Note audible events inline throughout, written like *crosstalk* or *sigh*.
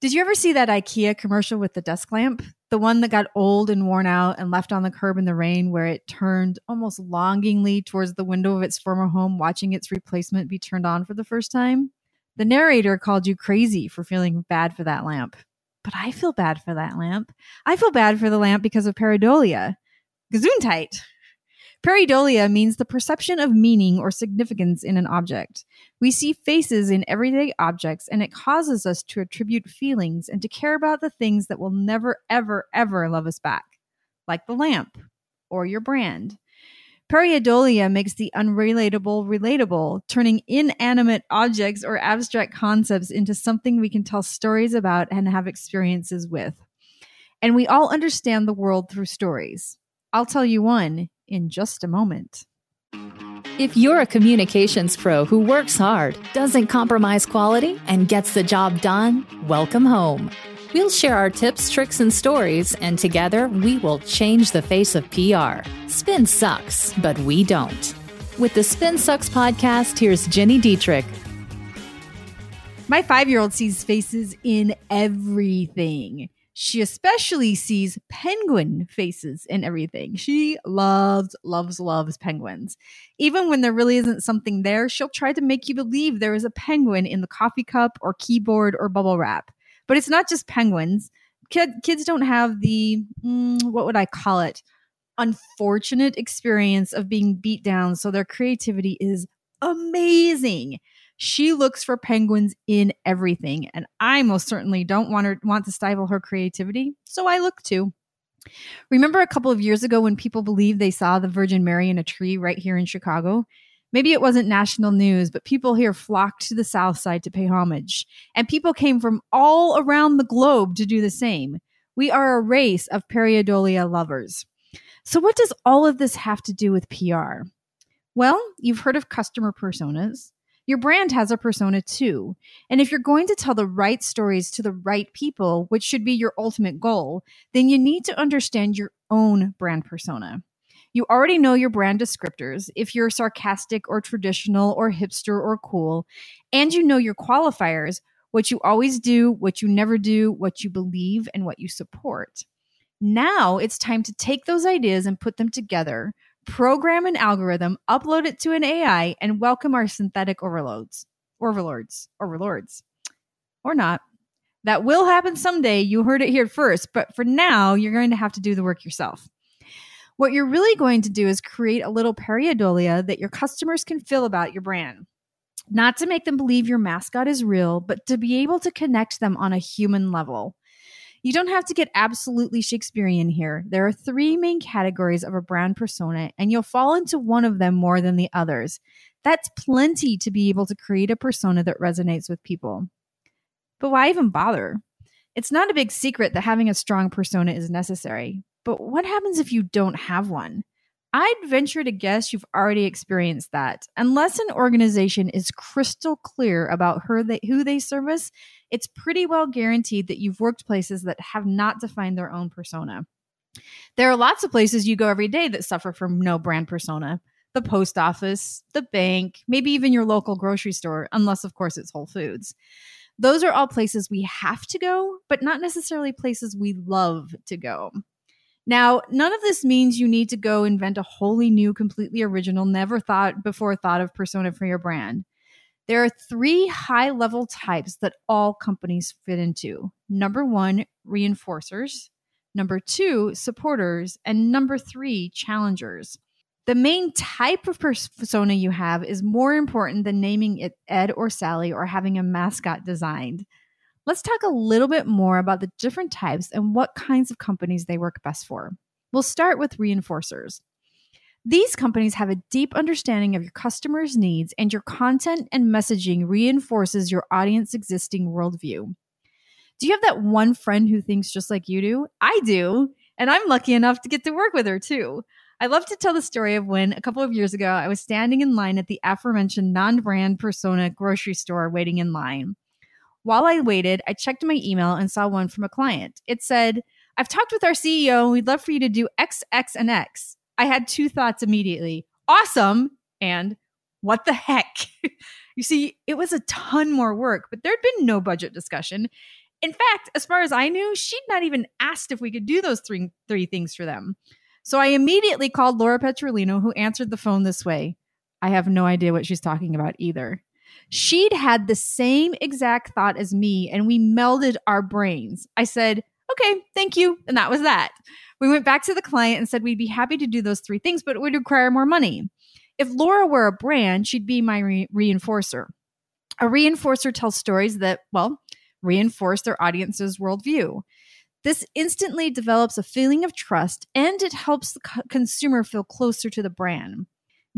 Did you ever see that IKEA commercial with the desk lamp? The one that got old and worn out and left on the curb in the rain, where it turned almost longingly towards the window of its former home, watching its replacement be turned on for the first time? The narrator called you crazy for feeling bad for that lamp. But I feel bad for that lamp. I feel bad for the lamp because of pareidolia. Gesundheit. Pareidolia means the perception of meaning or significance in an object. We see faces in everyday objects, and it causes us to attribute feelings and to care about the things that will never, ever, ever love us back, like the lamp or your brand. Pareidolia makes the unrelatable relatable, turning inanimate objects or abstract concepts into something we can tell stories about and have experiences with. And we all understand the world through stories. I'll tell you one in just a moment. If you're a communications pro who works hard, doesn't compromise quality, and gets the job done, welcome home. We'll share our tips, tricks, and stories, and together we will change the face of PR. Spin sucks, but we don't. With the Spin Sucks podcast, here's Gini Dietrich. My five year old sees faces in everything. She especially sees penguin faces in everything. She loves, loves, loves penguins. Even when there really isn't something there, she'll try to make you believe there is a penguin in the coffee cup or keyboard or bubble wrap. But it's not just penguins. Kid, kids don't have the, mm, what would I call it? Unfortunate experience of being beat down. So their creativity is amazing. She looks for penguins in everything, and I most certainly don't want her want to stifle her creativity, so I look too. Remember a couple of years ago when people believed they saw the Virgin Mary in a tree right here in Chicago? Maybe it wasn't national news, but people here flocked to the South Side to pay homage. And people came from all around the globe to do the same. We are a race of pareidolia lovers. So, what does all of this have to do with PR? Well, you've heard of customer personas. Your brand has a persona too. And if you're going to tell the right stories to the right people, which should be your ultimate goal, then you need to understand your own brand persona. You already know your brand descriptors, if you're sarcastic or traditional or hipster or cool, and you know your qualifiers, what you always do, what you never do, what you believe, and what you support. Now it's time to take those ideas and put them together program an algorithm, upload it to an AI, and welcome our synthetic overloads, overlords, overlords, or not. That will happen someday. You heard it here first, but for now, you're going to have to do the work yourself. What you're really going to do is create a little pareidolia that your customers can feel about your brand. Not to make them believe your mascot is real, but to be able to connect them on a human level. You don't have to get absolutely Shakespearean here. There are three main categories of a brand persona, and you'll fall into one of them more than the others. That's plenty to be able to create a persona that resonates with people. But why even bother? It's not a big secret that having a strong persona is necessary. But what happens if you don't have one? I'd venture to guess you've already experienced that. Unless an organization is crystal clear about they, who they service, it's pretty well guaranteed that you've worked places that have not defined their own persona. There are lots of places you go every day that suffer from no brand persona the post office, the bank, maybe even your local grocery store, unless, of course, it's Whole Foods. Those are all places we have to go, but not necessarily places we love to go. Now, none of this means you need to go invent a wholly new, completely original, never thought before thought of persona for your brand. There are three high level types that all companies fit into. Number one, reinforcers. Number two, supporters. And number three, challengers. The main type of persona you have is more important than naming it Ed or Sally or having a mascot designed. Let's talk a little bit more about the different types and what kinds of companies they work best for. We'll start with reinforcers. These companies have a deep understanding of your customers' needs, and your content and messaging reinforces your audience's existing worldview. Do you have that one friend who thinks just like you do? I do, and I'm lucky enough to get to work with her too. I love to tell the story of when a couple of years ago I was standing in line at the aforementioned non brand persona grocery store waiting in line. While I waited, I checked my email and saw one from a client. It said, I've talked with our CEO and we'd love for you to do X, X, and X. I had two thoughts immediately awesome and what the heck? *laughs* you see, it was a ton more work, but there'd been no budget discussion. In fact, as far as I knew, she'd not even asked if we could do those three three things for them. So I immediately called Laura Petrolino, who answered the phone this way. I have no idea what she's talking about either. She'd had the same exact thought as me, and we melded our brains. I said, Okay, thank you. And that was that. We went back to the client and said we'd be happy to do those three things, but it would require more money. If Laura were a brand, she'd be my re- reinforcer. A reinforcer tells stories that, well, reinforce their audience's worldview. This instantly develops a feeling of trust and it helps the co- consumer feel closer to the brand.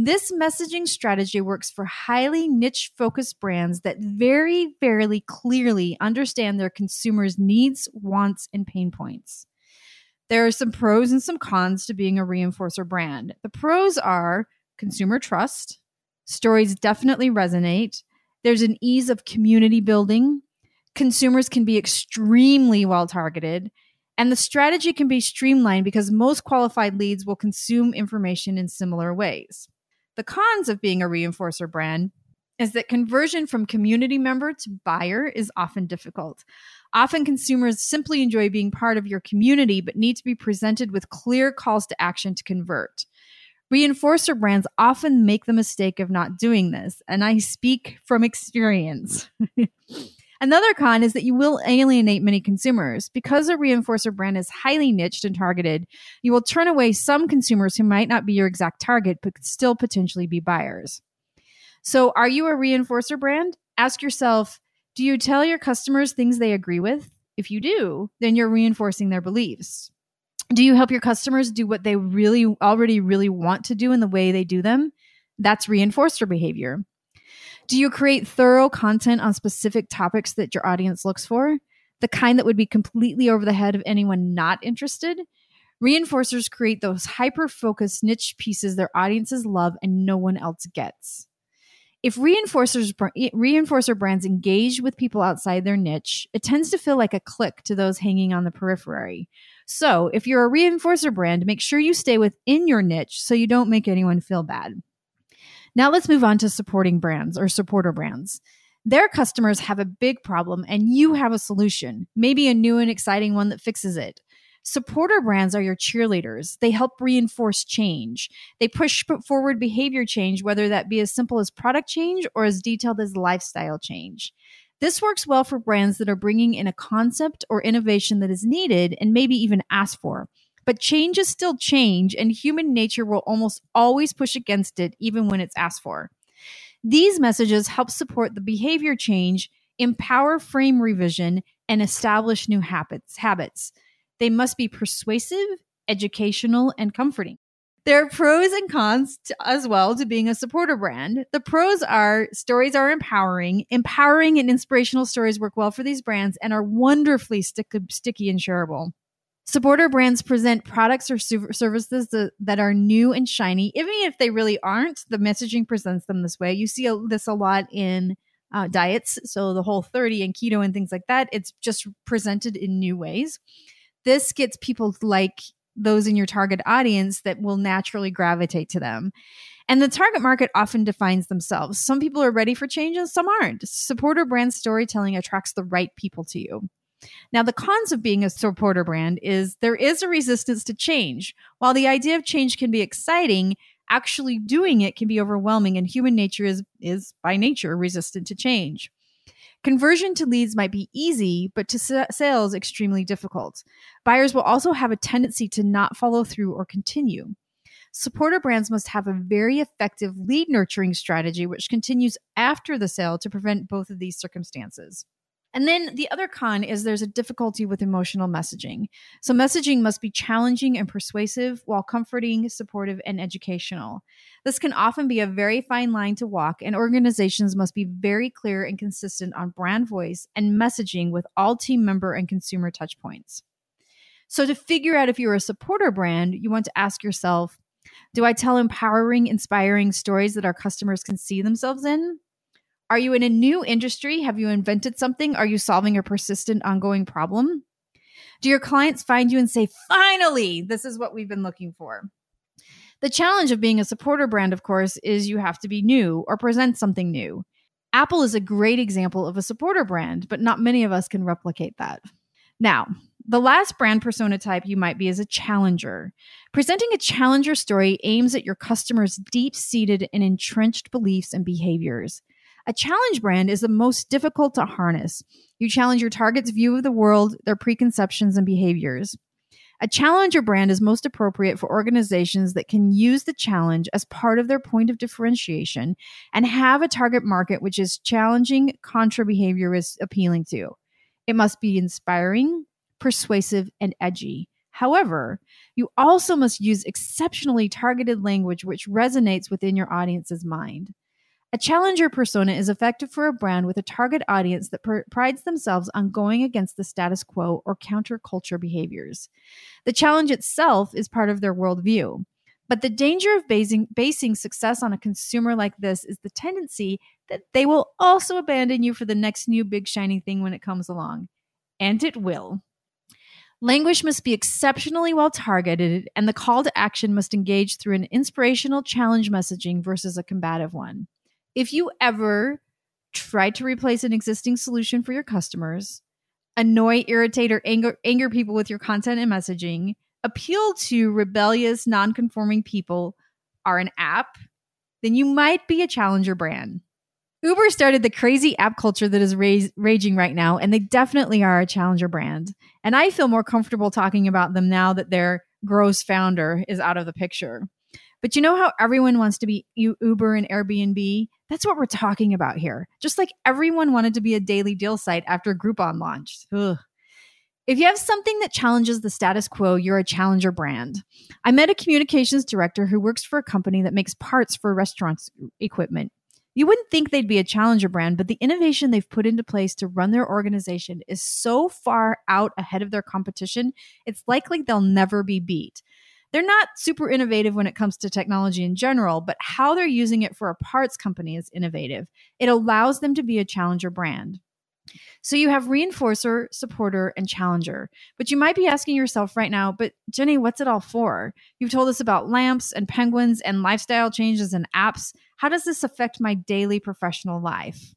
This messaging strategy works for highly niche focused brands that very, very clearly understand their consumers' needs, wants, and pain points. There are some pros and some cons to being a reinforcer brand. The pros are consumer trust, stories definitely resonate, there's an ease of community building, consumers can be extremely well targeted, and the strategy can be streamlined because most qualified leads will consume information in similar ways. The cons of being a reinforcer brand is that conversion from community member to buyer is often difficult. Often consumers simply enjoy being part of your community, but need to be presented with clear calls to action to convert. Reinforcer brands often make the mistake of not doing this, and I speak from experience. *laughs* Another con is that you will alienate many consumers. Because a reinforcer brand is highly niched and targeted, you will turn away some consumers who might not be your exact target, but could still potentially be buyers. So, are you a reinforcer brand? Ask yourself do you tell your customers things they agree with? If you do, then you're reinforcing their beliefs. Do you help your customers do what they really already really want to do in the way they do them? That's reinforcer behavior. Do you create thorough content on specific topics that your audience looks for? The kind that would be completely over the head of anyone not interested? Reinforcers create those hyper focused niche pieces their audiences love and no one else gets. If reinforcers reinforcer brands engage with people outside their niche, it tends to feel like a click to those hanging on the periphery. So, if you're a reinforcer brand, make sure you stay within your niche so you don't make anyone feel bad. Now let's move on to supporting brands or supporter brands. Their customers have a big problem and you have a solution, maybe a new and exciting one that fixes it. Supporter brands are your cheerleaders. They help reinforce change. They push forward behavior change, whether that be as simple as product change or as detailed as lifestyle change. This works well for brands that are bringing in a concept or innovation that is needed and maybe even asked for. But change is still change, and human nature will almost always push against it, even when it's asked for. These messages help support the behavior change, empower frame revision, and establish new habits. habits. They must be persuasive, educational, and comforting. There are pros and cons to, as well to being a supporter brand. The pros are stories are empowering. Empowering and inspirational stories work well for these brands and are wonderfully stick, sticky and shareable. Supporter brands present products or services that, are new and shiny, even if they really aren't. The messaging presents them this way. You see this a lot in uh, diets, so the Whole30 and keto and things like that. It's just presented in new ways this gets people like those in your target audience that will naturally gravitate to them. And the target market often defines themselves. Some people are ready for change and some aren't. Supporter brand storytelling attracts the right people to you. Now, the cons of being a supporter brand is there is a resistance to change. While the idea of change can be exciting, actually doing it can be overwhelming, and human nature is, is by nature resistant to change. Conversion to leads might be easy, but to sales extremely difficult. Buyers will also have a tendency to not follow through or continue. Supporter brands must have a very effective lead nurturing strategy, which continues after the sale to prevent both of these circumstances. And then the other con is there's a difficulty with emotional messaging. So, messaging must be challenging and persuasive while comforting, supportive, and educational. This can often be a very fine line to walk, and organizations must be very clear and consistent on brand voice and messaging with all team member and consumer touchpoints. So, to figure out if you're a supporter brand, you want to ask yourself Do I tell empowering, inspiring stories that our customers can see themselves in? Are you in a new industry? Have you invented something? Are you solving a persistent, ongoing problem? Do your clients find you and say, finally, this is what we've been looking for? The challenge of being a supporter brand, of course, is you have to be new or present something new. Apple is a great example of a supporter brand, but not many of us can replicate that. Now, the last brand persona type you might be is a challenger. Presenting a challenger story aims at your customers' deep seated and entrenched beliefs and behaviors. A challenge brand is the most difficult to harness. You challenge your target's view of the world, their preconceptions, and behaviors. A challenger brand is most appropriate for organizations that can use the challenge as part of their point of differentiation and have a target market which is challenging contra behavior is appealing to. It must be inspiring, persuasive, and edgy. However, you also must use exceptionally targeted language which resonates within your audience's mind. A challenger persona is effective for a brand with a target audience that pr- prides themselves on going against the status quo or counterculture behaviors. The challenge itself is part of their worldview. But the danger of basing, basing success on a consumer like this is the tendency that they will also abandon you for the next new big shiny thing when it comes along. And it will. Language must be exceptionally well targeted, and the call to action must engage through an inspirational challenge messaging versus a combative one. If you ever try to replace an existing solution for your customers, annoy, irritate, or anger, anger people with your content and messaging, appeal to rebellious, non-conforming people are an app, then you might be a challenger brand. Uber started the crazy app culture that is ra- raging right now, and they definitely are a challenger brand. And I feel more comfortable talking about them now that their gross founder is out of the picture. But you know how everyone wants to be Uber and Airbnb? That's what we're talking about here. Just like everyone wanted to be a daily deal site after Groupon launched. Ugh. If you have something that challenges the status quo, you're a challenger brand. I met a communications director who works for a company that makes parts for restaurants equipment. You wouldn't think they'd be a challenger brand, but the innovation they've put into place to run their organization is so far out ahead of their competition, it's likely they'll never be beat they're not super innovative when it comes to technology in general, but how they're using it for a parts company is innovative. It allows them to be a challenger brand. So you have reinforcer, supporter, and challenger. But you might be asking yourself right now, but Gini, what's it all for? You've told us about lamps and penguins and lifestyle changes and apps. How does this affect my daily professional life?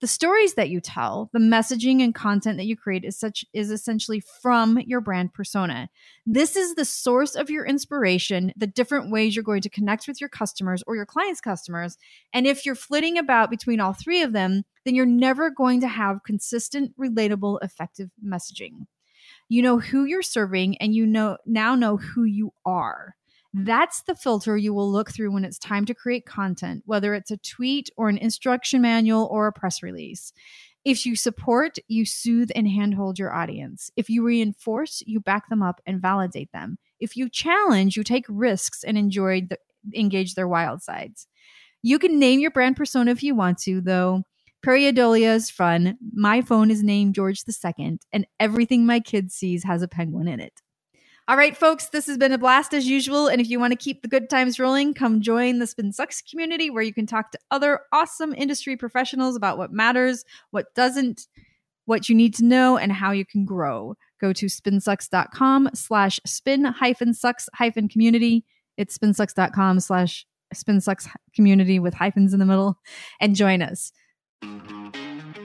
The stories that you tell, the messaging and content that you create is such is essentially from your brand persona. This is the source of your inspiration, the different ways you're going to connect with your customers or your clients' customers. And if you're flitting about between all three of them, then you're never going to have consistent, relatable, effective messaging. You know who you're serving and you know now know who you are. That's the filter you will look through when it's time to create content, whether it's a tweet or an instruction manual or a press release. If you support, you soothe and handhold your audience. If you reinforce, you back them up and validate them. If you challenge, you take risks and enjoy the, engage their wild sides. You can name your brand persona if you want to, though. Pareidolia is fun. My phone is named George II, and everything my kid sees has a penguin in it. All right, folks, this has been a blast as usual. And if you want to keep the good times rolling, come join the Spin Sucks community where you can talk to other awesome industry professionals about what matters, what doesn't, what you need to know, and how you can grow. Go to spinsucks.com slash spin hyphen sucks hyphen community. It's spinsucks.com slash spinsucks community with hyphens in the middle and join us.